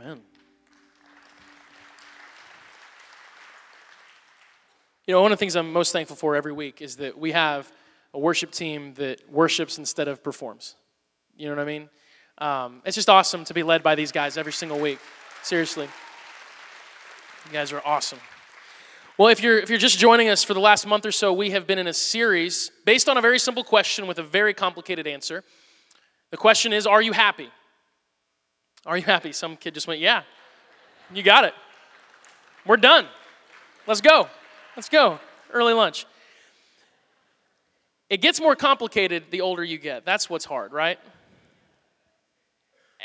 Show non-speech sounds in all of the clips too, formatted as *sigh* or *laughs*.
Amen. You know, one of the things I'm most thankful for every week is that we have a worship team that worships instead of performs. You know what I mean? Um, it's just awesome to be led by these guys every single week. Seriously. You guys are awesome. Well, if you're, if you're just joining us for the last month or so, we have been in a series based on a very simple question with a very complicated answer. The question is Are you happy? Are you happy? Some kid just went, Yeah, you got it. We're done. Let's go. Let's go. Early lunch. It gets more complicated the older you get. That's what's hard, right?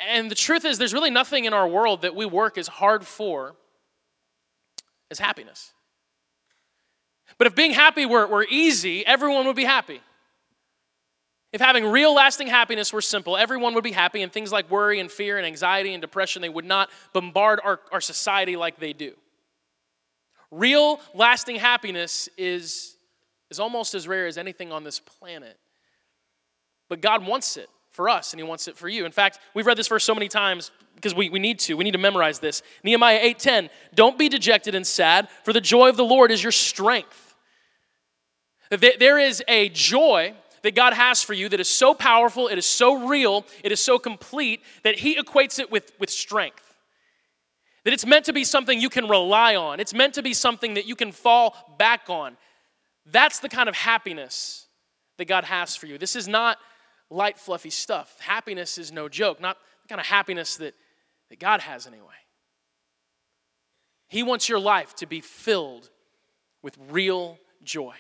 And the truth is, there's really nothing in our world that we work as hard for as happiness. But if being happy were, were easy, everyone would be happy. If having real lasting happiness were simple, everyone would be happy, and things like worry and fear and anxiety and depression, they would not bombard our, our society like they do. Real, lasting happiness is, is almost as rare as anything on this planet. But God wants it for us, and He wants it for you. In fact, we've read this verse so many times because we, we need to. We need to memorize this. Nehemiah 8:10. Don't be dejected and sad, for the joy of the Lord is your strength. There is a joy that God has for you that is so powerful, it is so real, it is so complete that He equates it with, with strength. That it's meant to be something you can rely on, it's meant to be something that you can fall back on. That's the kind of happiness that God has for you. This is not light, fluffy stuff. Happiness is no joke, not the kind of happiness that, that God has anyway. He wants your life to be filled with real joy.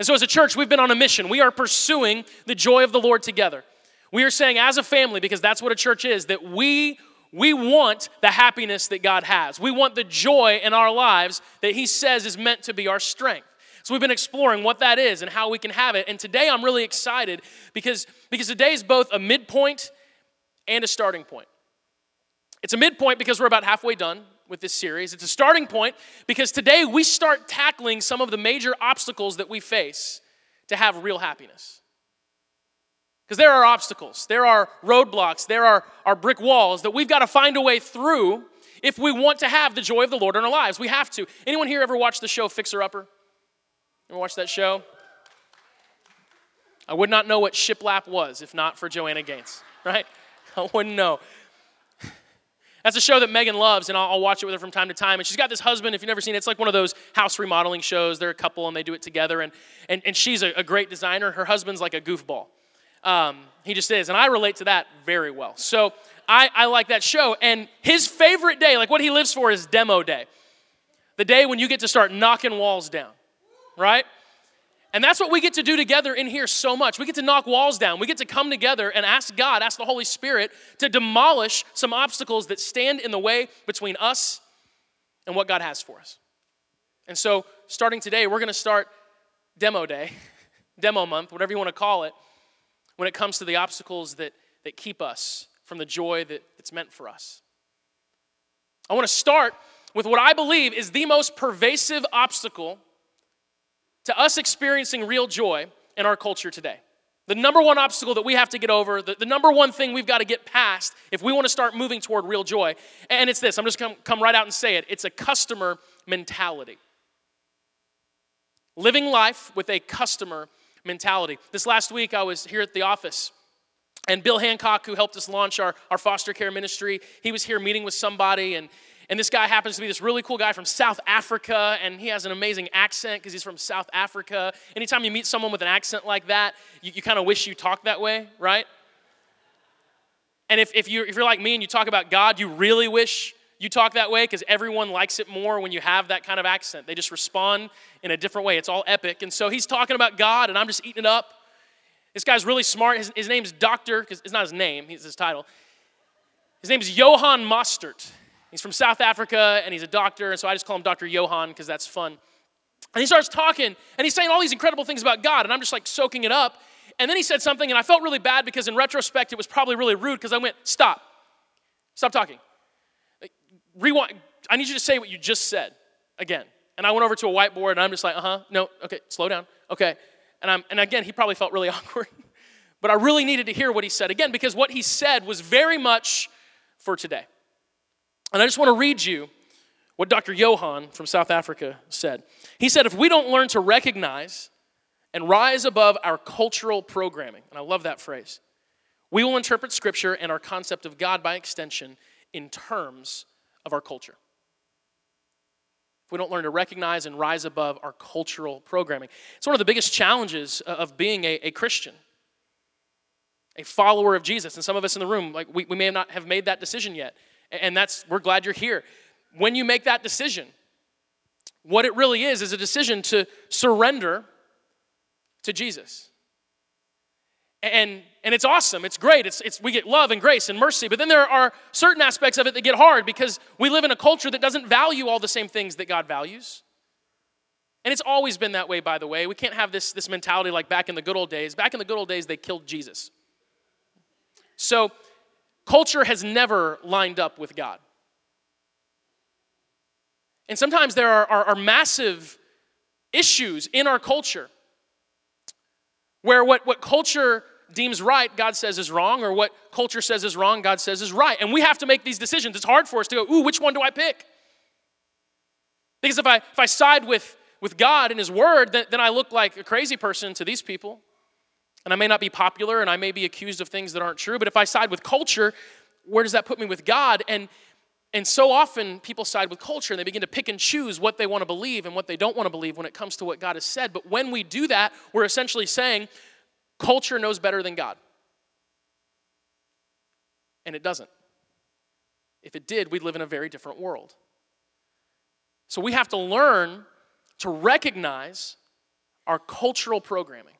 And so, as a church, we've been on a mission. We are pursuing the joy of the Lord together. We are saying, as a family, because that's what a church is, that we we want the happiness that God has. We want the joy in our lives that He says is meant to be our strength. So we've been exploring what that is and how we can have it. And today I'm really excited because, because today is both a midpoint and a starting point. It's a midpoint because we're about halfway done with this series. It's a starting point because today we start tackling some of the major obstacles that we face to have real happiness. Because there are obstacles, there are roadblocks, there are, brick walls that we've got to find a way through if we want to have the joy of the Lord in our lives. We have to. Anyone here ever watch the show Fixer Upper? Ever watch that show? I would not know what shiplap was if not for Joanna Gaines, *laughs* right? I wouldn't know. That's a show that Megan loves, and I'll, I'll, watch it with her from time to time. And she's got this husband, if you've never seen it, it's like one of those house remodeling shows. They're a couple and they do it together. And, and, and she's a, a great designer. Her husband's like a goofball. Um, he just is. And I relate to that very well. So I, I like that show. And his favorite day, like what he lives for, is demo day the day when you get to start knocking walls down, right? And that's what we get to do together in here so much. We get to knock walls down. We get to come together and ask God, ask the Holy Spirit to demolish some obstacles that stand in the way between us and what God has for us. And so, starting today, we're going to start demo day, *laughs* demo month, whatever you want to call it when it comes to the obstacles that, that keep us from the joy that, that's meant for us. I want to start with what I believe is the most pervasive obstacle to us experiencing real joy in our culture today. The number one obstacle that we have to get over, the, the number one thing we've got to get past if we want to start moving toward real joy, and it's this I'm just going to come right out and say it it's a customer mentality. Living life with a customer mentality. This last week, I was here at the office. And Bill Hancock, who helped us launch our, our foster care ministry, he was here meeting with somebody. And, and this guy happens to be this really cool guy from South Africa. And he has an amazing accent because he's from South Africa. Anytime you meet someone with an accent like that, you, you kind of wish you talked that way, right? And if, if, you're, if you're like me and you talk about God, you really wish you talk that way because everyone likes it more when you have that kind of accent. They just respond in a different way. It's all epic. And so he's talking about God, and I'm just eating it up. This guy's really smart. His, his name's Doctor, because it's not his name, it's his title. His name is Johan Mostert. He's from South Africa, and he's a doctor, and so I just call him Dr. Johan because that's fun. And he starts talking, and he's saying all these incredible things about God, and I'm just like soaking it up. And then he said something, and I felt really bad because in retrospect, it was probably really rude because I went, Stop. Stop talking rewind. I need you to say what you just said again. And I went over to a whiteboard and I'm just like, uh huh, no, okay, slow down, okay. And, I'm, and again, he probably felt really *laughs* awkward. but I really needed to hear what he said again because what he said was very much for today. And I just want to read you what Dr. Johan from South Africa said. He said, If we don't learn to recognize and rise above our cultural programming, and I love that phrase, we will interpret Scripture and our concept of God by extension in terms of our culture. If we don't learn to recognize and rise above our cultural programming, it's one of the biggest challenges of being a, a Christian, a follower of Jesus. And some of us in the room, like we, we may not have made that decision yet. And that's, we're glad you're here. When you make that decision, what it really is is a decision to surrender to Jesus. And, and it's awesome. It's great. It's, it's, we get love and grace and mercy. But then there are certain aspects of it that get hard because we live in a culture that doesn't value all the same things that God values. And it's always been that way, by the way. We can't have this, this mentality like back in the good old days. Back in the good old days, they killed Jesus. So culture has never lined up with God. And sometimes there are, are, are massive issues in our culture where what, what culture deems right, God says is wrong, or what culture says is wrong, God says is right. And we have to make these decisions. It's hard for us to go, ooh, which one do I pick? Because if I, if I side with, with God and His Word, then, then I look like a crazy person to these people. And I may not be popular and I may be accused of things that aren't true. But if I side with culture, where does that put me with God? And, and so often people side with culture and they begin to pick and choose what they want to believe and what they don't want to believe when it comes to what God has said. But when we do that, we're essentially saying culture knows better than God. And it doesn't. If it did, we'd live in a very different world. So we have to learn to recognize our cultural programming,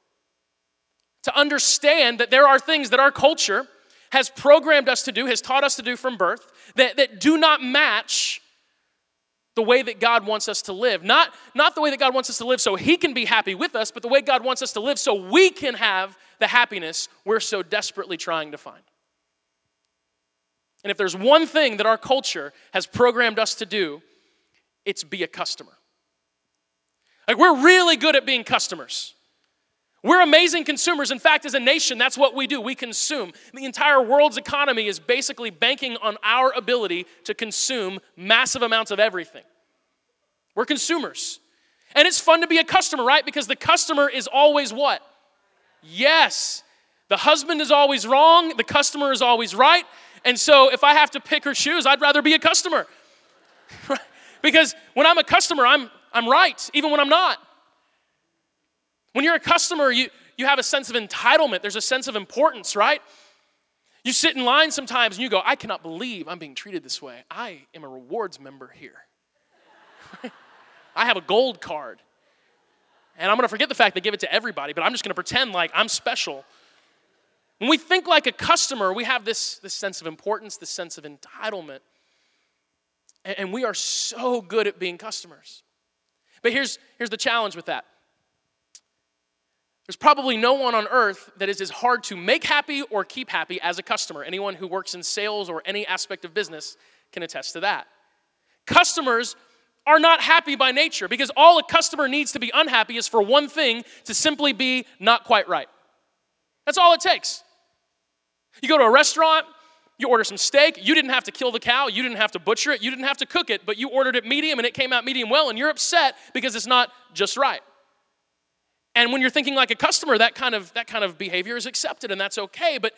to understand that there are things that our culture has programmed us to do, has taught us to do from birth, that, that do not match the way that God wants us to live. Not, not the way that God wants us to live so He can be happy with us, but the way God wants us to live so we can have the happiness we're so desperately trying to find. And if there's one thing that our culture has programmed us to do, it's be a customer. Like, we're really good at being customers. We're amazing consumers. In fact, as a nation, that's what we do. We consume. The entire world's economy is basically banking on our ability to consume massive amounts of everything. We're consumers. And it's fun to be a customer, right? Because the customer is always what? Yes. The husband is always wrong, the customer is always right. And so if I have to pick her shoes, I'd rather be a customer. *laughs* because when I'm a customer, I'm, I'm right, even when I'm not. When you're a customer, you, you have a sense of entitlement, there's a sense of importance, right? You sit in line sometimes and you go, I cannot believe I'm being treated this way. I am a rewards member here. *laughs* I have a gold card. And I'm going to forget the fact they give it to everybody, but I'm just going to pretend like I'm special. When we think like a customer, we have this, this sense of importance, this sense of entitlement. And, and we are so good at being customers. But here's, here's the challenge with that there's probably no one on earth that is as hard to make happy or keep happy as a customer. Anyone who works in sales or any aspect of business can attest to that. Customers are not happy by nature because all a customer needs to be unhappy is for one thing to simply be not quite right. That's all it takes. You go to a restaurant, you order some steak, you didn't have to kill the cow, you didn't have to butcher it, you didn't have to cook it, but you ordered it medium and it came out medium well, and you're upset because it's not just right. And when you're thinking like a customer, that kind of, that kind of behavior is accepted and that's okay. But,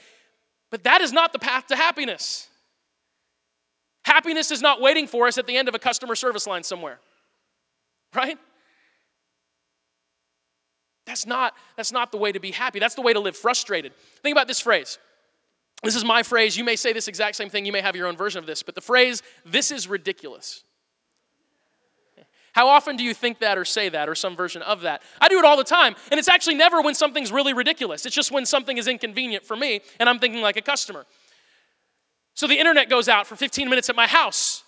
but that is not the path to happiness. Happiness is not waiting for us at the end of a customer service line somewhere, right? That's not, that's not the way to be happy. That's the way to live frustrated. Think about this phrase. This is my phrase. You may say this exact same thing. You may have your own version of this, but the phrase, this is ridiculous. How often do you think that or say that or some version of that? I do it all the time. And it's actually never when something's really ridiculous. It's just when something is inconvenient for me and I'm thinking like a customer. So the internet goes out for 15 minutes at my house.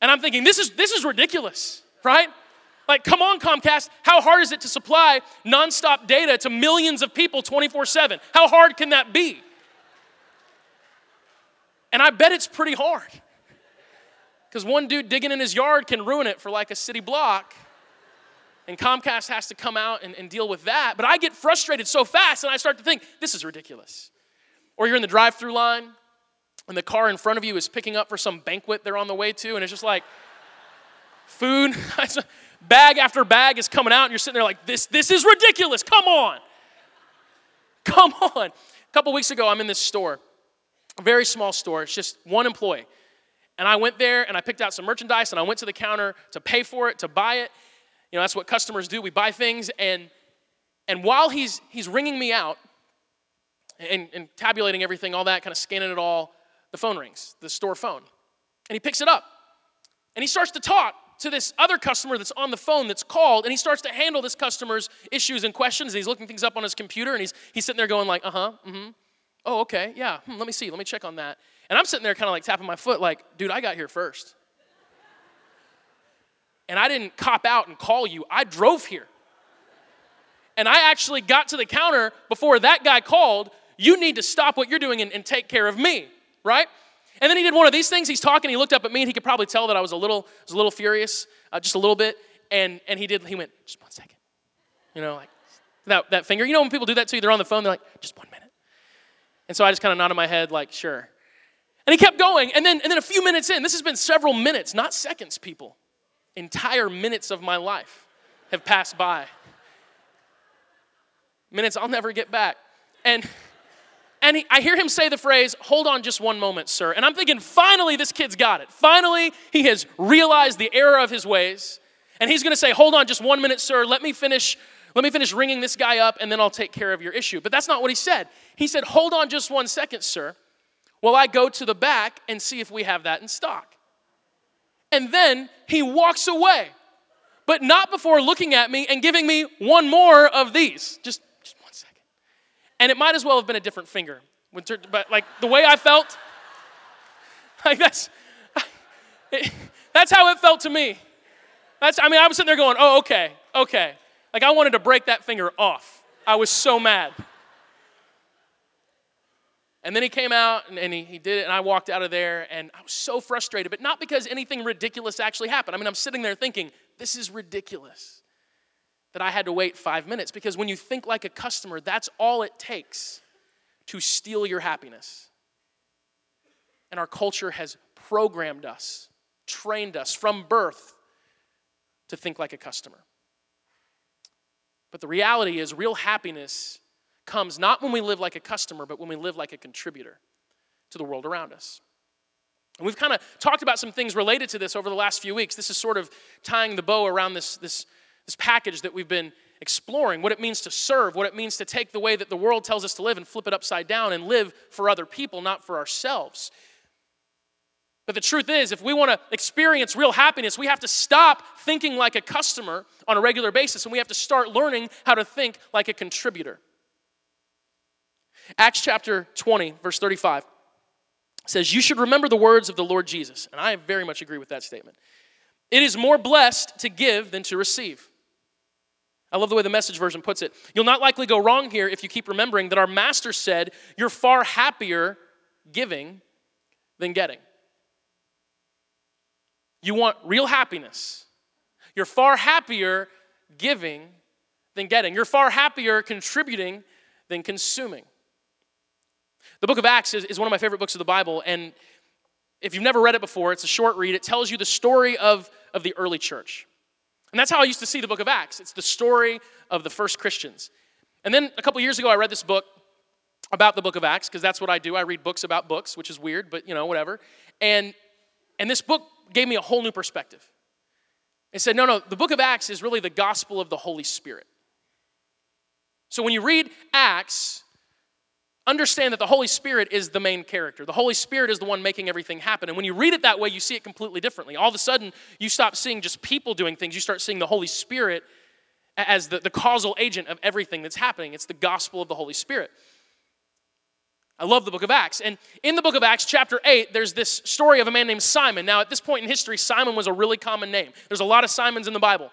And I'm thinking, this is, this is ridiculous, right? Like, come on, Comcast. How hard is it to supply nonstop data to millions of people 24 7? How hard can that be? And I bet it's pretty hard. Because one dude digging in his yard can ruin it for like a city block. And Comcast has to come out and, and deal with that. But I get frustrated so fast and I start to think, this is ridiculous. Or you're in the drive through line and the car in front of you is picking up for some banquet they're on the way to, and it's just like food, *laughs* bag after bag is coming out, and you're sitting there like, this, this is ridiculous. Come on. Come on. A couple weeks ago, I'm in this store, a very small store. It's just one employee. And I went there and I picked out some merchandise and I went to the counter to pay for it, to buy it. You know, that's what customers do. We buy things. And, and while he's, he's ringing me out and, and tabulating everything, all that, kind of scanning it all, the phone rings, the store phone. And he picks it up. And he starts to talk to this other customer that's on the phone that's called, and he starts to handle this customer's issues and questions. And he's looking things up on his computer, and he's, he's sitting there going like, uh-huh, mm-hmm. Oh, okay, yeah, hmm, let me see, let me check on that. And I'm sitting there kind of like tapping my foot, like, dude, I got here first. And I didn't cop out and call you, I drove here. And I actually got to the counter before that guy called. You need to stop what you're doing and, and take care of me, right? And then he did one of these things. He's talking. He looked up at me, and he could probably tell that I was a little, was a little furious, uh, just a little bit. And and he did. He went, just one second. You know, like that that finger. You know when people do that to you, they're on the phone. They're like, just one minute. And so I just kind of nodded my head, like, sure. And he kept going. And then and then a few minutes in, this has been several minutes, not seconds, people. Entire minutes of my life have passed by. Minutes I'll never get back. And and he, I hear him say the phrase, hold on just one moment, sir. And I'm thinking, finally, this kid's got it. Finally, he has realized the error of his ways. And he's gonna say, hold on just one minute, sir. Let me finish. Let me finish ringing this guy up and then I'll take care of your issue. But that's not what he said. He said, Hold on just one second, sir, while I go to the back and see if we have that in stock. And then he walks away, but not before looking at me and giving me one more of these. Just just one second. and it might as well have been a different finger. But like the way I felt, *laughs* like that's, *laughs* that's how it felt to me. That's, I mean, I was sitting there going, oh, okay, okay. Like I wanted to break that finger off. I was so mad. And then he came out and, and he, he did it, and I walked out of there, and I was so frustrated, but not because anything ridiculous actually happened. I mean, I'm sitting there thinking, this is ridiculous that I had to wait five minutes because when you think like a customer, that's all it takes to steal your happiness. And our culture has programmed us, trained us from birth to think like a customer. But the reality is, real happiness comes not when we live like a customer, but when we live like a contributor to the world around us. And we've kind of talked about some things related to this over the last few weeks. This is sort of tying the bow around this, this this package that we've been exploring what it means to serve, what it means to take the way that the world tells us to live and flip it upside down and live for other people, not for ourselves. But the truth is, if we want to experience real happiness, we have to stop thinking like a customer on a regular basis and we have to start learning how to think like a contributor. Acts chapter 20, verse 35 says, You should remember the words of the Lord Jesus. And I very much agree with that statement. It is more blessed to give than to receive. I love the way the message version puts it. You'll not likely go wrong here if you keep remembering that our master said, You're far happier giving than getting. You want real happiness. You're far happier giving than getting. You're far happier contributing than consuming. The book of Acts is, is one of my favorite books of the Bible, and if you've never read it before, it's a short read. It tells you the story of, of the early church. And that's how I used to see the book of Acts. It's the story of the first Christians. And then a couple years ago, I read this book about the book of Acts, because that's what I do. I read books about books, which is weird, but you know, whatever. And, and this book gave me a whole new perspective. It said, no, no, the book of Acts is really the gospel of the Holy Spirit. So when you read Acts, understand that the Holy Spirit is the main character. The Holy Spirit is the one making everything happen. And when you read it that way, you see it completely differently. All of a sudden, you stop seeing just people doing things, you start seeing the Holy Spirit as the, the causal agent of everything that's happening. It's the gospel of the Holy Spirit. I love the book of Acts. And in the book of Acts, chapter 8, there's this story of a man named Simon. Now, at this point in history, Simon was a really common name. There's a lot of Simons in the Bible,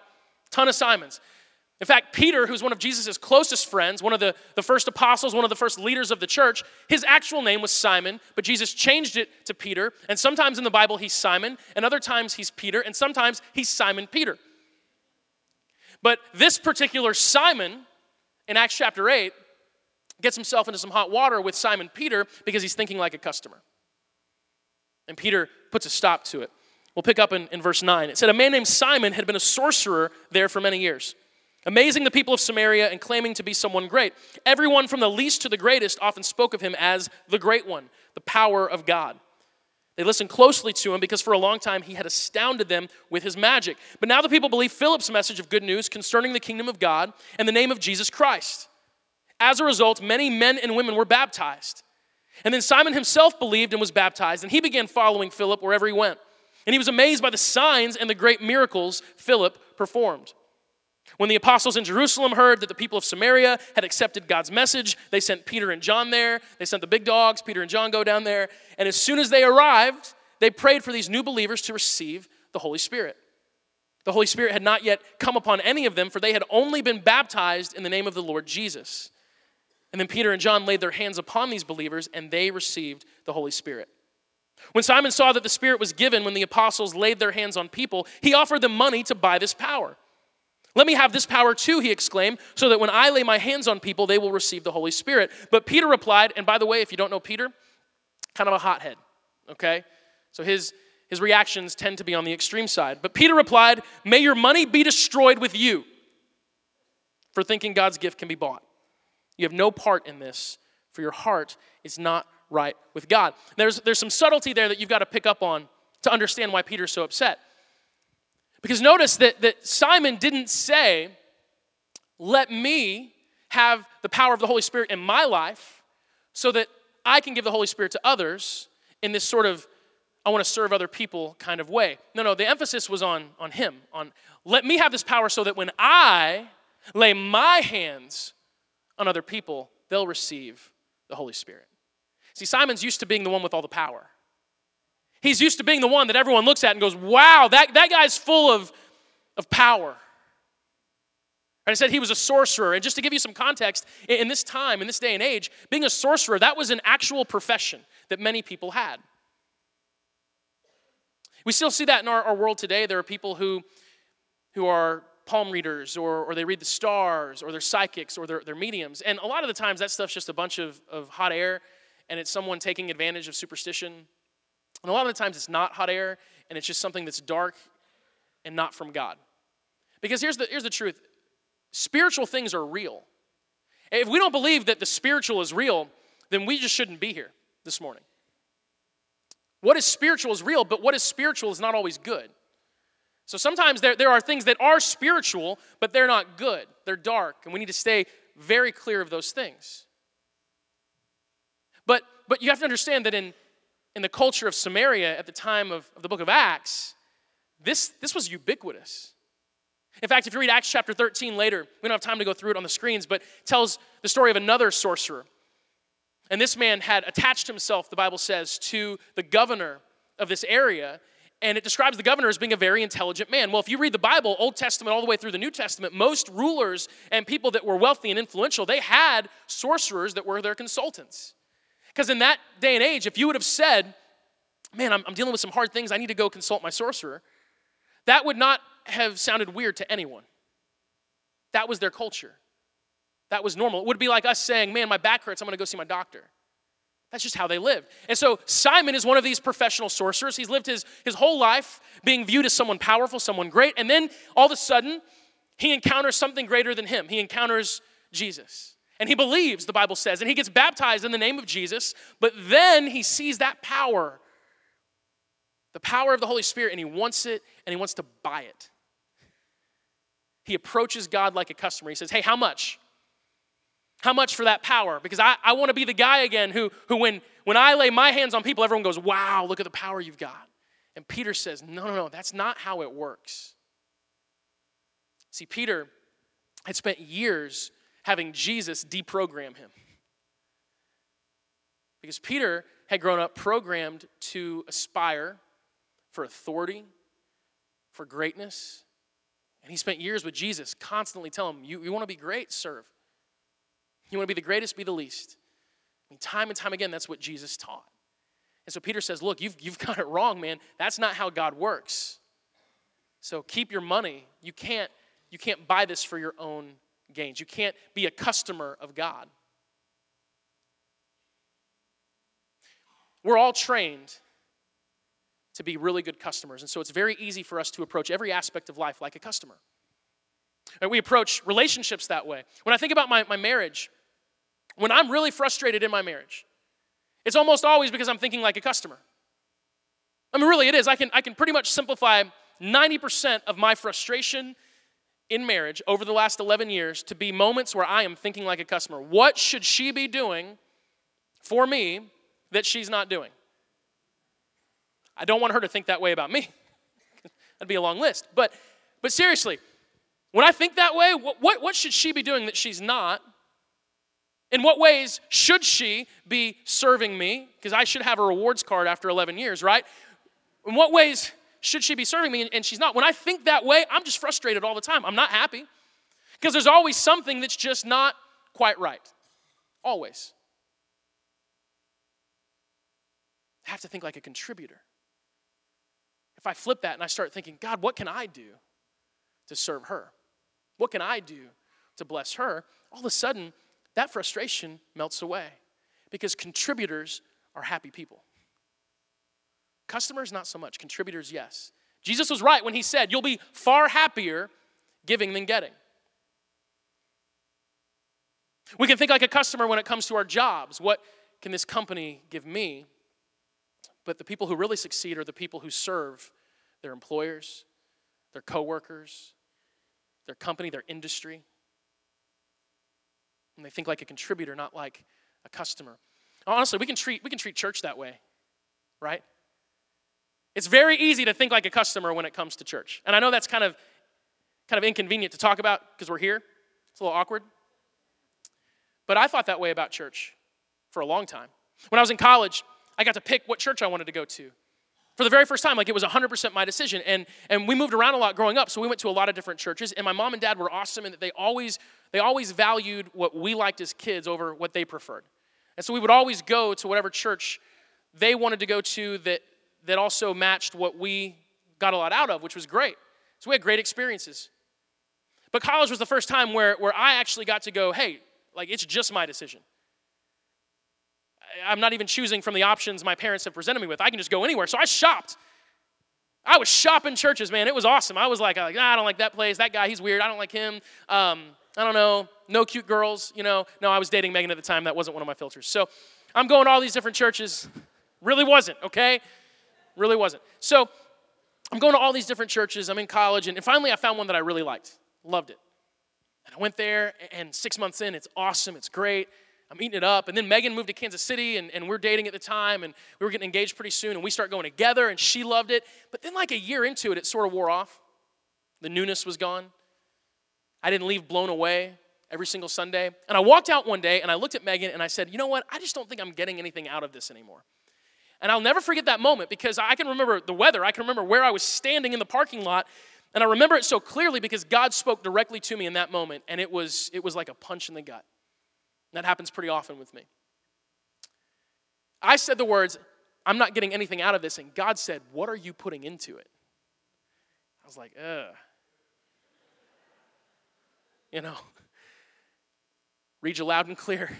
ton of Simons. In fact, Peter, who's one of Jesus' closest friends, one of the, the first apostles, one of the first leaders of the church, his actual name was Simon, but Jesus changed it to Peter. And sometimes in the Bible, he's Simon, and other times he's Peter, and sometimes he's Simon Peter. But this particular Simon in Acts chapter 8 gets himself into some hot water with Simon Peter because he's thinking like a customer. And Peter puts a stop to it. We'll pick up in, in verse 9. It said, A man named Simon had been a sorcerer there for many years, amazing the people of Samaria and claiming to be someone great. Everyone from the least to the greatest often spoke of him as the great one, the power of God. They listened closely to him because for a long time he had astounded them with his magic. But now the people believe Philip's message of good news concerning the kingdom of God and the name of Jesus Christ. As a result, many men and women were baptized. And then Simon himself believed and was baptized, and he began following Philip wherever he went. And he was amazed by the signs and the great miracles Philip performed. When the apostles in Jerusalem heard that the people of Samaria had accepted God's message, they sent Peter and John there. They sent the big dogs, Peter and John go down there. And as soon as they arrived, they prayed for these new believers to receive the Holy Spirit. The Holy Spirit had not yet come upon any of them, for they had only been baptized in the name of the Lord Jesus. And then Peter and John laid their hands upon these believers, and they received the Holy Spirit. When Simon saw that the Spirit was given when the apostles laid their hands on people, he offered them money to buy this power. Let me have this power too, he exclaimed, so that when I lay my hands on people, they will receive the Holy Spirit. But Peter replied, and by the way, if you don't know Peter, kind of a hothead, okay? So his, his reactions tend to be on the extreme side. But Peter replied, May your money be destroyed with you for thinking God's gift can be bought. You have no part in this, for your heart is not right with God. There's, there's some subtlety there that you've got to pick up on to understand why Peter's so upset. Because notice that, that Simon didn't say, Let me have the power of the Holy Spirit in my life so that I can give the Holy Spirit to others in this sort of I want to serve other people kind of way. No, no, the emphasis was on, on him, on let me have this power so that when I lay my hands on other people, they'll receive the Holy Spirit. See, Simon's used to being the one with all the power. He's used to being the one that everyone looks at and goes, wow, that, that guy's full of, of power. And I said he was a sorcerer. And just to give you some context, in this time, in this day and age, being a sorcerer, that was an actual profession that many people had. We still see that in our, our world today. There are people who, who are palm readers or, or they read the stars or they're psychics or they're, they're mediums. And a lot of the times that stuff's just a bunch of, of hot air and it's someone taking advantage of superstition. And a lot of the times it's not hot air and it's just something that's dark and not from God. Because here's the, here's the truth spiritual things are real. If we don't believe that the spiritual is real, then we just shouldn't be here this morning. What is spiritual is real, but what is spiritual is not always good. So sometimes there, there are things that are spiritual, but they're not good. They're dark, and we need to stay very clear of those things. But, but you have to understand that in, in the culture of Samaria at the time of, of the book of Acts, this, this was ubiquitous. In fact, if you read Acts chapter 13 later, we don't have time to go through it on the screens, but tells the story of another sorcerer. And this man had attached himself, the Bible says, to the governor of this area and it describes the governor as being a very intelligent man. Well, if you read the Bible, Old Testament all the way through the New Testament, most rulers and people that were wealthy and influential, they had sorcerers that were their consultants. Because in that day and age, if you would have said, Man, I'm, I'm dealing with some hard things, I need to go consult my sorcerer, that would not have sounded weird to anyone. That was their culture. That was normal. It would be like us saying, Man, my back hurts, I'm gonna go see my doctor. That's just how they lived. And so Simon is one of these professional sorcerers. He's lived his, his whole life being viewed as someone powerful, someone great. And then all of a sudden, he encounters something greater than him. He encounters Jesus. And he believes, the Bible says, and he gets baptized in the name of Jesus. But then he sees that power, the power of the Holy Spirit, and he wants it and he wants to buy it. He approaches God like a customer. He says, Hey, how much? How much for that power? Because I, I want to be the guy again who, who when, when I lay my hands on people, everyone goes, wow, look at the power you've got. And Peter says, no, no, no, that's not how it works. See, Peter had spent years having Jesus deprogram him. Because Peter had grown up programmed to aspire for authority, for greatness. And he spent years with Jesus, constantly telling him, You, you want to be great? Serve. You want to be the greatest, be the least. I mean, time and time again, that's what Jesus taught. And so Peter says, Look, you've, you've *laughs* got it wrong, man. That's not how God works. So keep your money. You can't, you can't buy this for your own gains. You can't be a customer of God. We're all trained to be really good customers. And so it's very easy for us to approach every aspect of life like a customer. And we approach relationships that way. When I think about my, my marriage, when I'm really frustrated in my marriage, it's almost always because I'm thinking like a customer. I mean, really, it is. I can, I can pretty much simplify 90% of my frustration in marriage over the last 11 years to be moments where I am thinking like a customer. What should she be doing for me that she's not doing? I don't want her to think that way about me. *laughs* That'd be a long list. But, but seriously, when I think that way, what, what, what should she be doing that she's not? In what ways should she be serving me? Because I should have a rewards card after 11 years, right? In what ways should she be serving me? And she's not. When I think that way, I'm just frustrated all the time. I'm not happy because there's always something that's just not quite right. Always. I have to think like a contributor. If I flip that and I start thinking, God, what can I do to serve her? What can I do to bless her? All of a sudden, that frustration melts away because contributors are happy people. Customers, not so much. Contributors, yes. Jesus was right when he said, You'll be far happier giving than getting. We can think like a customer when it comes to our jobs. What can this company give me? But the people who really succeed are the people who serve their employers, their coworkers, their company, their industry. And they think like a contributor, not like a customer. Honestly, we can treat, we can treat church that way, right? It's very easy to think like a customer when it comes to church. And I know that's kind of kind of inconvenient to talk about because we're here. It's a little awkward. But I thought that way about church for a long time. When I was in college, I got to pick what church I wanted to go to. For the very first time, like it was 100% my decision. And, and we moved around a lot growing up, so we went to a lot of different churches. And my mom and dad were awesome in that they always, they always valued what we liked as kids over what they preferred. And so we would always go to whatever church they wanted to go to that that also matched what we got a lot out of, which was great. So we had great experiences. But college was the first time where, where I actually got to go, hey, like it's just my decision. I'm not even choosing from the options my parents have presented me with. I can just go anywhere. So I shopped. I was shopping churches, man. It was awesome. I was like, I don't like that place. That guy, he's weird. I don't like him. Um, I don't know. No cute girls, you know. No, I was dating Megan at the time. That wasn't one of my filters. So I'm going to all these different churches. Really wasn't, okay? Really wasn't. So I'm going to all these different churches. I'm in college, and, finally I found one that I really liked. Loved it. And I went there, and six months in, it's awesome. It's great. I'm eating it up. And then Megan moved to Kansas City, and, and we're dating at the time, and we were getting engaged pretty soon, and we start going together, and she loved it. But then, like a year into it, it sort of wore off. The newness was gone. I didn't leave blown away every single Sunday. And I walked out one day, and I looked at Megan, and I said, You know what? I just don't think I'm getting anything out of this anymore. And I'll never forget that moment because I can remember the weather. I can remember where I was standing in the parking lot. And I remember it so clearly because God spoke directly to me in that moment. And it was, it was like a punch in the gut. That happens pretty often with me. I said the words, I'm not getting anything out of this. And God said, What are you putting into it? I was like, Ugh. You know, read you loud and clear.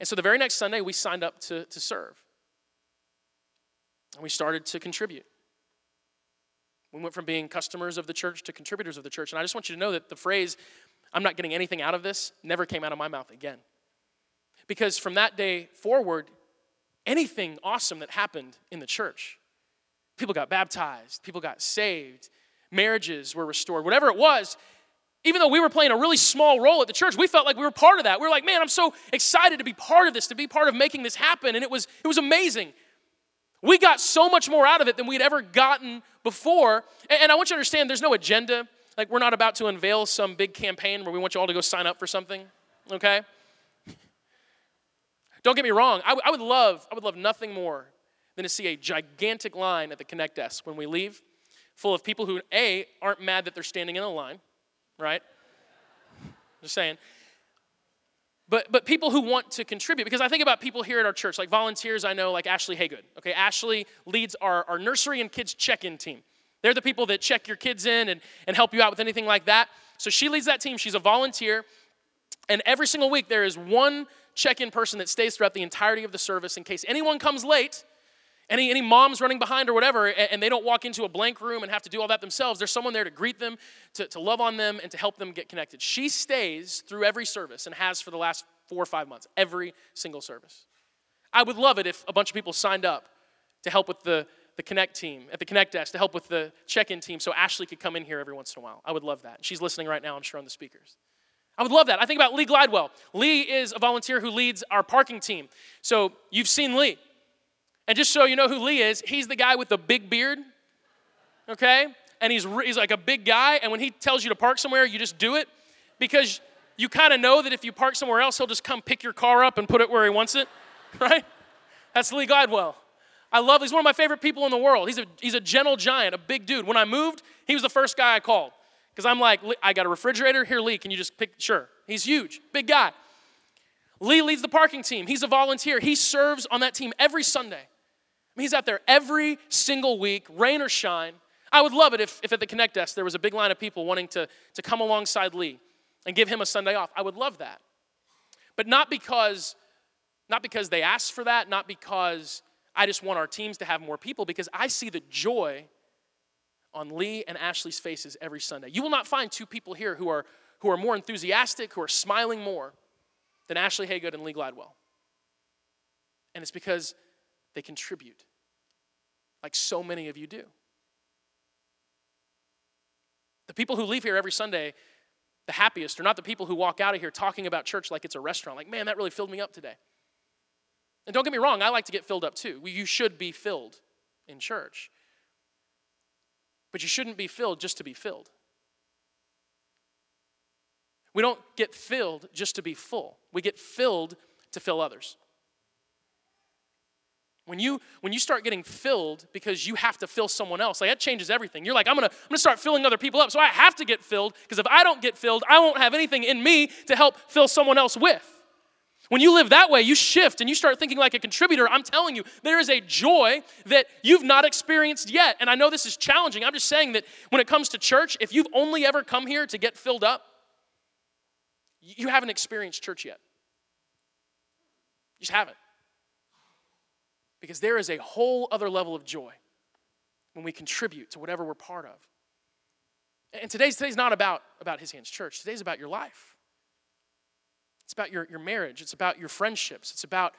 And so the very next Sunday, we signed up to, to serve. And we started to contribute. We went from being customers of the church to contributors of the church. And I just want you to know that the phrase, I'm not getting anything out of this, never came out of my mouth again. Because from that day forward, anything awesome that happened in the church, people got baptized, people got saved, marriages were restored, whatever it was, even though we were playing a really small role at the church, we felt like we were part of that. We were like, man, I'm so excited to be part of this, to be part of making this happen. And it was, it was amazing. We got so much more out of it than we'd ever gotten before. And I want you to understand there's no agenda. Like, we're not about to unveil some big campaign where we want you all to go sign up for something, okay? Don't get me wrong. I, I would love, I would love nothing more than to see a gigantic line at the Connect desk when we leave, full of people who, A, aren't mad that they're standing in a line, right? Just saying but but people who want to contribute because i think about people here at our church like volunteers i know like ashley haygood okay? Ashley leads our, our nursery and kids check-in team. They're the people that check your kids in and, and help you out with anything like that. So she leads that team she's a volunteer and every single week there is one check-in person that stays throughout the entirety of the service in case anyone comes late Any, any moms running behind or whatever, and, and they don't walk into a blank room and have to do all that themselves, there's someone there to greet them, to, to love on them, and to help them get connected. She stays through every service and has for the last four or five months, every single service. I would love it if a bunch of people signed up to help with the, the Connect team, at the Connect desk, to help with the check in team so Ashley could come in here every once in a while. I would love that. She's listening right now, I'm sure, on the speakers. I would love that. I think about Lee Glidewell. Lee is a volunteer who leads our parking team. So you've seen Lee. And just so you know who Lee is, he's the guy with the big beard, okay? And he's, he's like a big guy, and when he tells you to park somewhere, you just do it because you kind of know that if you park somewhere else, he'll just come pick your car up and put it where he wants it, *laughs* right? That's Lee Glidewell. I love, he's one of my favorite people in the world. He's a, he's a gentle giant, a big dude. When I moved, he was the first guy I called because I'm like, I got a refrigerator. Here, Lee, can you just pick? Sure. He's huge, big guy. Lee leads the parking team. He's a volunteer. He serves on that team every Sunday mean, he's out there every single week, rain or shine. I would love it if, if at the Connect desk there was a big line of people wanting to, to come alongside Lee and give him a Sunday off. I would love that. But not because, not because they asked for that, not because I just want our teams to have more people, because I see the joy on Lee and Ashley's faces every Sunday. You will not find two people here who are, who are more enthusiastic, who are smiling more than Ashley Haygood and Lee Gladwell. And it's because they contribute, like so many of you do. The people who leave here every Sunday, the happiest, are not the people who walk out of here talking about church like it's a restaurant. Like, man, that really filled me up today. And don't get me wrong, I like to get filled up too. You should be filled in church. But you shouldn't be filled just to be filled. We don't get filled just to be full, we get filled to fill others. When you when you start getting filled because you have to fill someone else, like that changes everything. You're like, I'm gonna I'm gonna start filling other people up. So I have to get filled because if I don't get filled, I won't have anything in me to help fill someone else with. When you live that way, you shift and you start thinking like a contributor. I'm telling you, there is a joy that you've not experienced yet. And I know this is challenging. I'm just saying that when it comes to church, if you've only ever come here to get filled up, you haven't experienced church yet. You just haven't. Because there is a whole other level of joy when we contribute to whatever we're part of. And today's, today's not about, about His Hands Church, today's about your life. It's about your, your marriage, it's about your friendships, it's about,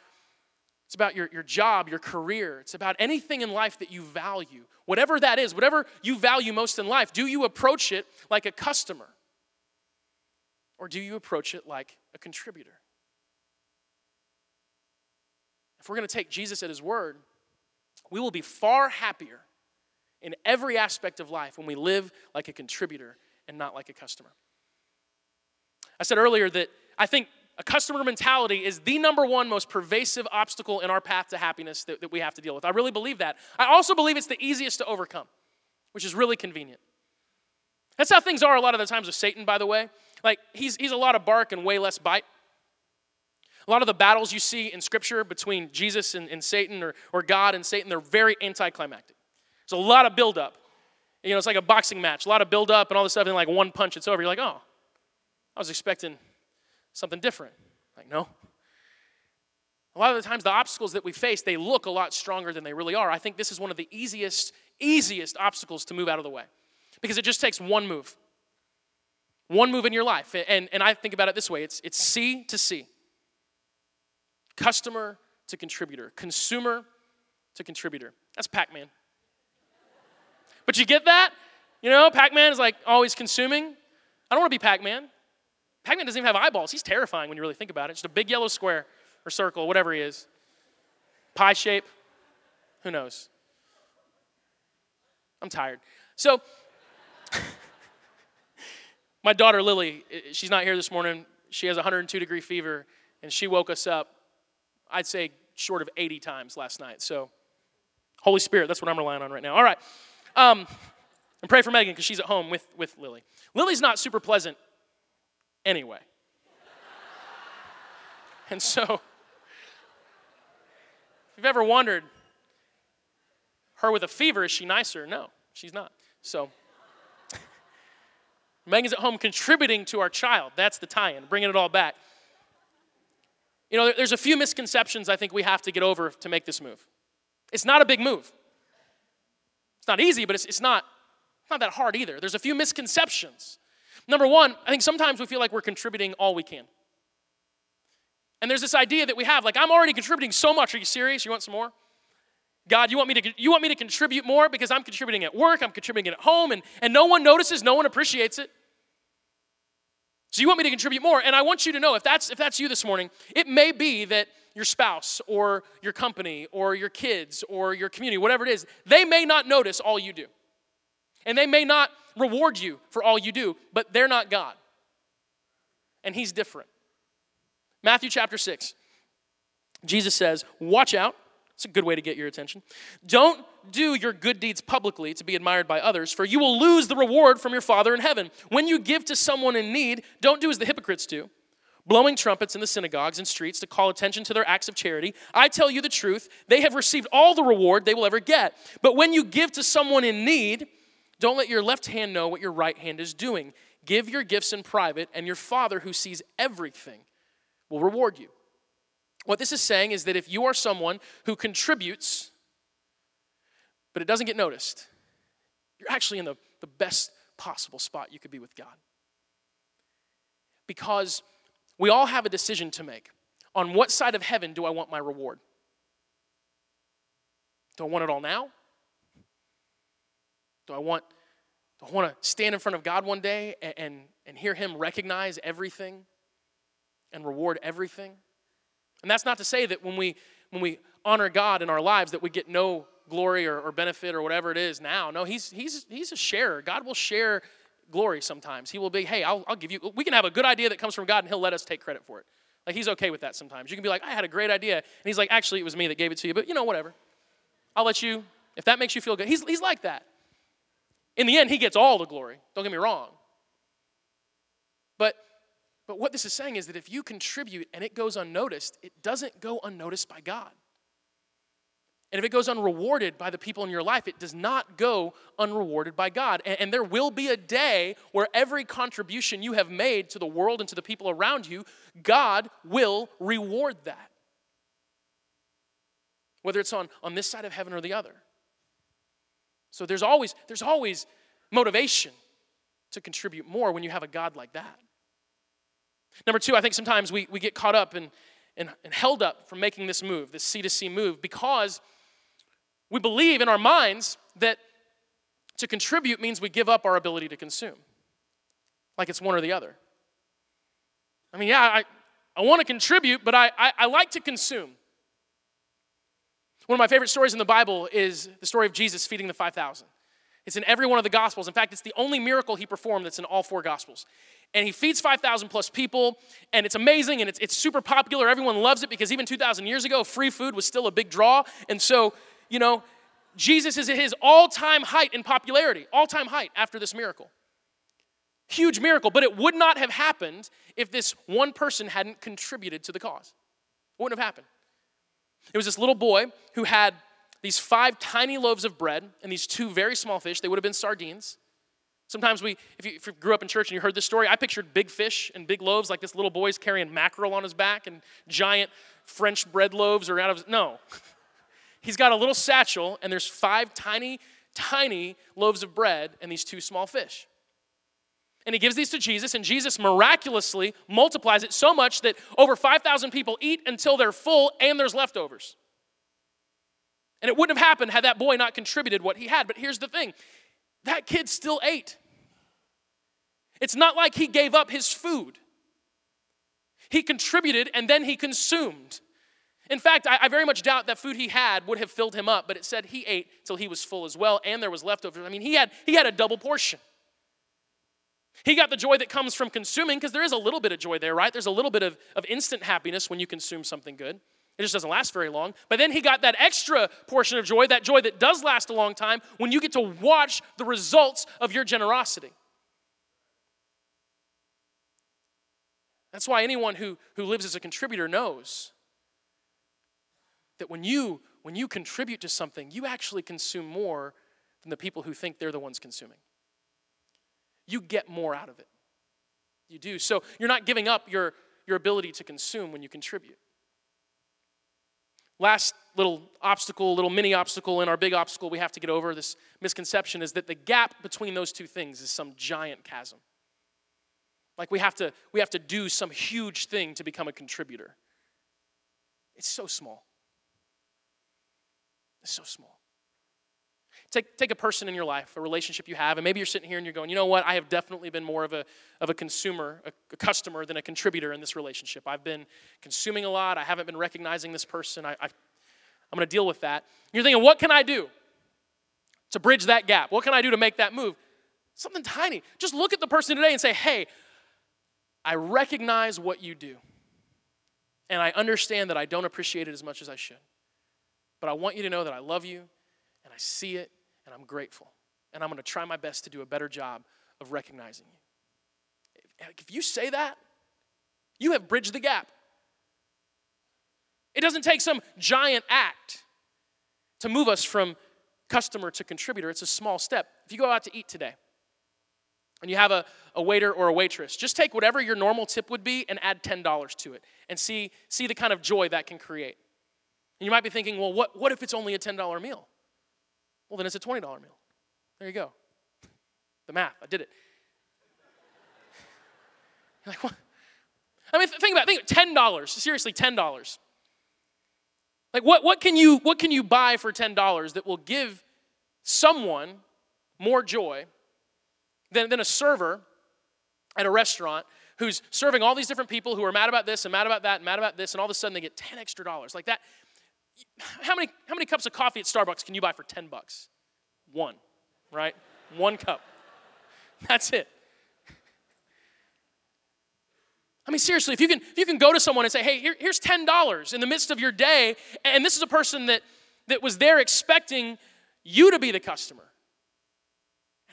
it's about your, your job, your career, it's about anything in life that you value. Whatever that is, whatever you value most in life, do you approach it like a customer? Or do you approach it like a contributor? If we're going to take Jesus at his word, we will be far happier in every aspect of life when we live like a contributor and not like a customer. I said earlier that I think a customer mentality is the number one most pervasive obstacle in our path to happiness that, that we have to deal with. I really believe that. I also believe it's the easiest to overcome, which is really convenient. That's how things are a lot of the times with Satan, by the way. Like, he's, he's a lot of bark and way less bite. A lot of the battles you see in Scripture between Jesus and, and Satan or, or God and Satan, they're very anticlimactic. There's a lot of buildup. You know, it's like a boxing match, a lot of buildup and all this stuff, and like one punch, it's over. You're like, oh, I was expecting something different. Like, no. A lot of the times, the obstacles that we face, they look a lot stronger than they really are. I think this is one of the easiest, easiest obstacles to move out of the way because it just takes one move. One move in your life. And, and I think about it this way it's, it's C to C customer to contributor, consumer to contributor. That's Pac Man. But you get that? You know, Pac Man is like always consuming. I don't want to be Pac Man. Pac Man doesn't even have eyeballs. He's terrifying when you really think about it. Just a big yellow square or circle, whatever he is. Pie shape. Who knows? I'm tired. So, *laughs* my daughter Lily, she's not here this morning. She has 102 degree fever, and she woke us up I'd say short of 80 times last night. So, Holy Spirit, that's what I'm relying on right now. All right. Um, and pray for Megan because she's at home with, with Lily. Lily's not super pleasant anyway. *laughs* and so, if you've ever wondered, her with a fever, is she nicer? No, she's not. So, *laughs* Megan's at home contributing to our child. That's the tie in, bringing it all back. You know, there's a few misconceptions I think we have to get over to make this move. It's not a big move. It's not easy, but it's, it's not, not that hard either. There's a few misconceptions. Number one, I think sometimes we feel like we're contributing all we can. And there's this idea that we have, like, I'm already contributing so much. Are you serious? You want some more? God, you want me to you want me to contribute more because I'm contributing at work, I'm contributing at home, and, and no one notices, no one appreciates it. So you want me to contribute more. And I want you to know if that's if that's you this morning, it may be that your spouse or your company or your kids or your community, whatever it is, they may not notice all you do. And they may not reward you for all you do, but they're not God. And He's different. Matthew chapter 6, Jesus says, Watch out. It's a good way to get your attention. Don't do your good deeds publicly to be admired by others, for you will lose the reward from your Father in heaven. When you give to someone in need, don't do as the hypocrites do blowing trumpets in the synagogues and streets to call attention to their acts of charity. I tell you the truth, they have received all the reward they will ever get. But when you give to someone in need, don't let your left hand know what your right hand is doing. Give your gifts in private, and your Father who sees everything will reward you. What this is saying is that if you are someone who contributes, but it doesn't get noticed, you're actually in the, the best possible spot you could be with God. Because we all have a decision to make. On what side of heaven do I want my reward? Do I want it all now? Do I want, do I want to stand in front of God one day and, and, and hear Him recognize everything and reward everything? And that's not to say that when we, when we honor God in our lives that we get no glory or, or benefit or whatever it is now. No, he's, he's, he's a sharer. God will share glory sometimes. He will be, hey, I'll, I'll give you, we can have a good idea that comes from God and he'll let us take credit for it. Like he's okay with that sometimes. You can be like, I had a great idea. And he's like, actually, it was me that gave it to you, but you know, whatever. I'll let you, if that makes you feel good. He's, he's like that. In the end, he gets all the glory. Don't get me wrong. But, but what this is saying is that if you contribute and it goes unnoticed, it doesn't go unnoticed by God. And if it goes unrewarded by the people in your life, it does not go unrewarded by God. And, and, there will be a day where every contribution you have made to the world and to the people around you, God will reward that. Whether it's on, on this side of heaven or the other. So there's always, there's always motivation to contribute more when you have a God like that. Number two, I think sometimes we, we get caught up and, and, and held up from making this move, this C2C move, because we believe in our minds that to contribute means we give up our ability to consume, like it's one or the other. I mean, yeah, I, I want to contribute, but I, I, I like to consume. One of my favorite stories in the Bible is the story of Jesus feeding the 5,000. It's in every one of the Gospels. In fact, it's the only miracle he performed that's in all four Gospels. And he feeds 5,000 plus people, and it's amazing and it's, it's super popular. Everyone loves it because even 2,000 years ago, free food was still a big draw. And so you know, Jesus is at his all time height in popularity, all time height after this miracle. Huge miracle, but it would not have happened if this one person hadn't contributed to the cause. It wouldn't have happened. It was this little boy who had these five tiny loaves of bread and these two very small fish. They would have been sardines. Sometimes we, if you, if you, grew up in church and you heard this story, I pictured big fish and big loaves, like this little boy's carrying mackerel on his back and giant French bread loaves are out of. No. *laughs* he's got a little satchel, and there's five tiny, tiny loaves of bread and these two small fish. And he gives these to Jesus, and Jesus miraculously multiplies it so much that over 5,000 people eat until they're full and there's leftovers. And it wouldn't have happened had that boy not contributed what he had. But here's the thing that kid still ate. It's not like he gave up his food, he contributed and then he consumed. In fact, I, I, very much doubt that food he had would have filled him up, but it said he ate till he was full as well, and there was leftovers. I mean, he had, he had a double portion. He got the joy that comes from consuming, because there is a little bit of joy there, right? There's a little bit of, of instant happiness when you consume something good. It just doesn't last very long. But then he got that extra portion of joy, that joy that does last a long time, when you get to watch the results of your generosity. That's why anyone who, who lives as a contributor knows that when you when you contribute to something, you actually consume more than the people who think they're the ones consuming. You get more out of it. You do. So you're not giving up your, your ability to consume when you contribute. Last little obstacle, little mini obstacle in our big obstacle we have to get over, this misconception is that the gap between those two things is some giant chasm. Like we have to we have to do some huge thing to become a contributor. It's so small. It's so small. Take, take a person in your life, a relationship you have, and maybe you're sitting here and you're going, you know what, I have definitely been more of a, of a consumer, a, a customer than a contributor in this relationship. I've been consuming a lot. I haven't been recognizing this person. I, I, I'm going to deal with that. You're thinking, what can I do to bridge that gap? What can I do to make that move? Something tiny. Just look at the person today and say, hey, I recognize what you do. And I understand that I don't appreciate it as much as I should. But I want you to know that I love you and I see it and I'm grateful. And I'm going to try my best to do a better job of recognizing you. If you say that, you have bridged the gap. It doesn't take some giant act to move us from customer to contributor. It's a small step. If you go out to eat today, and you have a, a waiter or a waitress, just take whatever your normal tip would be and add $10 to it and see, see the kind of joy that can create. And you might be thinking, well, what, what if it's only a $10 meal? Well, then it's a $20 meal. There you go. The math, I did it. *laughs* You're like, what? I mean, think about it. Think about $10. Seriously, $10. Like, what, what, can you, what can you buy for $10 that will give someone more joy than, than a server at a restaurant who's serving all these different people who are mad about this and mad about that and mad about this, and all of a sudden they get 10 extra dollars. Like that. How many, how many cups of coffee at Starbucks can you buy for 10 bucks? One, right? One cup. That's it. I mean, seriously, if you can, if you can go to someone and say, hey, here, here's $10 in the midst of your day, and this is a person that, that was there expecting you to be the customer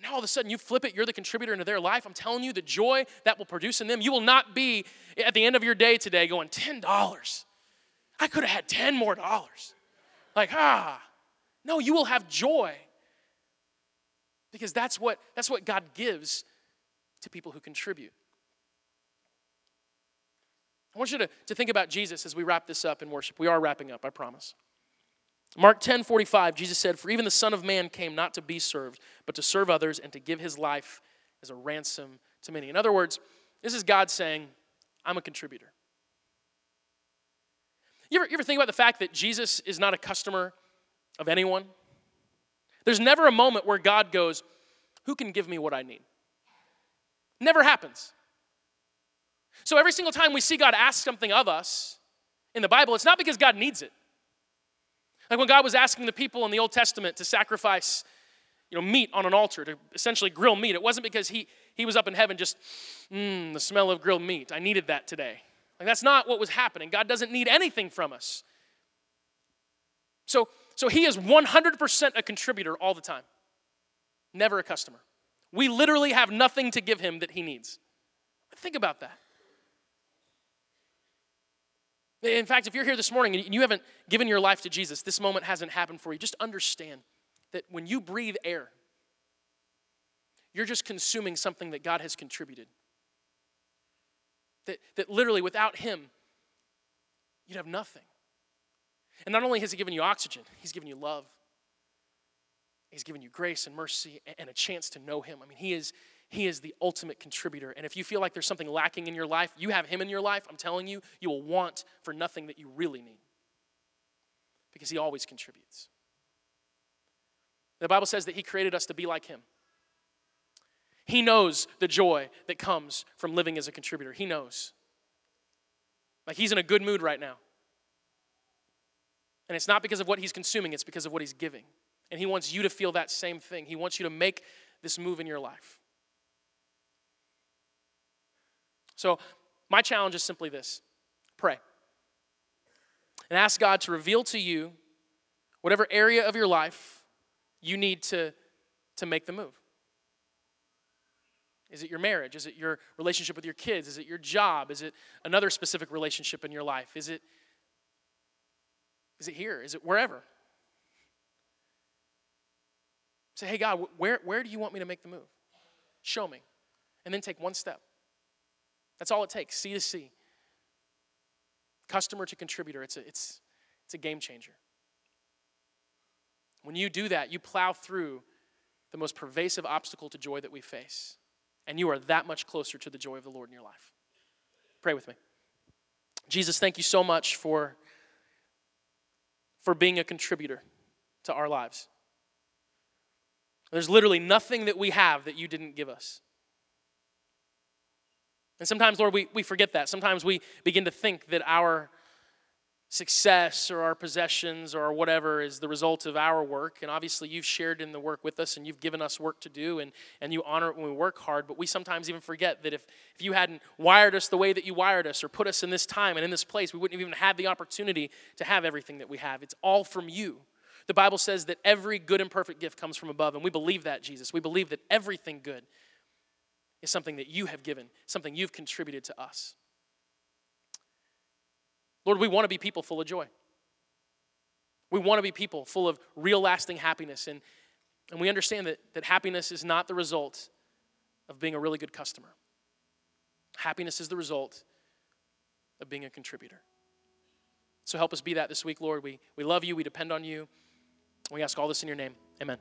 and all of a sudden you flip it, you're the contributor into their life. I'm telling you, the joy that will produce in them, you will not be at the end of your day today going, $10. I could have had 10 more dollars. Like, ah. No, you will have joy. Because that's what, that's what God gives to people who contribute. I want you to, to think about Jesus as we wrap this up in worship. We are wrapping up, I promise. Mark 10 45, Jesus said, For even the Son of Man came not to be served, but to serve others and to give his life as a ransom to many. In other words, this is God saying, I'm a contributor. You ever, you ever think about the fact that Jesus is not a customer of anyone? There's never a moment where God goes, Who can give me what I need? Never happens. So every single time we see God ask something of us in the Bible, it's not because God needs it. Like when God was asking the people in the Old Testament to sacrifice, you know, meat on an altar, to essentially grill meat, it wasn't because he, he was up in heaven just, mmm, the smell of grilled meat. I needed that today. Like that's not what was happening. God doesn't need anything from us. So, so he is 100% a contributor all the time, never a customer. We literally have nothing to give him that he needs. Think about that. In fact, if you're here this morning and you haven't given your life to Jesus, this moment hasn't happened for you, just understand that when you breathe air, you're just consuming something that God has contributed. That, that literally without Him, you'd have nothing. And not only has He given you oxygen, He's given you love. He's given you grace and mercy and a chance to know Him. I mean, He is, he is the ultimate contributor. And if you feel like there's something lacking in your life, you have Him in your life, I'm telling you, you will want for nothing that you really need because He always contributes. The Bible says that He created us to be like Him. He knows the joy that comes from living as a contributor. He knows. Like He's in a good mood right now. And it's not because of what He's consuming, it's because of what He's giving. And He wants you to feel that same thing. He wants you to make this move in your life. So, my challenge is simply this pray. And ask God to reveal to you whatever area of your life you need to, to make the move. Is it your marriage? Is it your relationship with your kids? Is it your job? Is it another specific relationship in your life? Is it is it here? Is it wherever? Say, hey God, where, where do you want me to make the move? Show me. And then take one step. That's all it takes, C to C. Customer to contributor. It's a, it's, It's a game changer. When you do that, you plow through the most pervasive obstacle to joy that we face, and you are that much closer to the joy of the Lord in your life. Pray with me. Jesus, thank you so much for, for being a contributor to our lives. There's literally nothing that we have that you didn't give us. And sometimes, Lord, we, we forget that. Sometimes we begin to think that our success or our possessions or whatever is the result of our work. And obviously, you've shared in the work with us and you've given us work to do and, and you honor it when we work hard. But we sometimes even forget that if, if you hadn't wired us the way that you wired us or put us in this time and in this place, we wouldn't have even had the opportunity to have everything that we have. It's all from you. The Bible says that every good and perfect gift comes from above, and we believe that, Jesus. We believe that everything good is something that you have given, something you've contributed to us. Lord, we want to be people full of joy. We want to be people full of real lasting happiness. And, and we understand that, that happiness is not the result of being a really good customer. Happiness is the result of being a contributor. So help us be that this week, Lord. We, we love you, we depend on you. We ask all this in your name. Amen.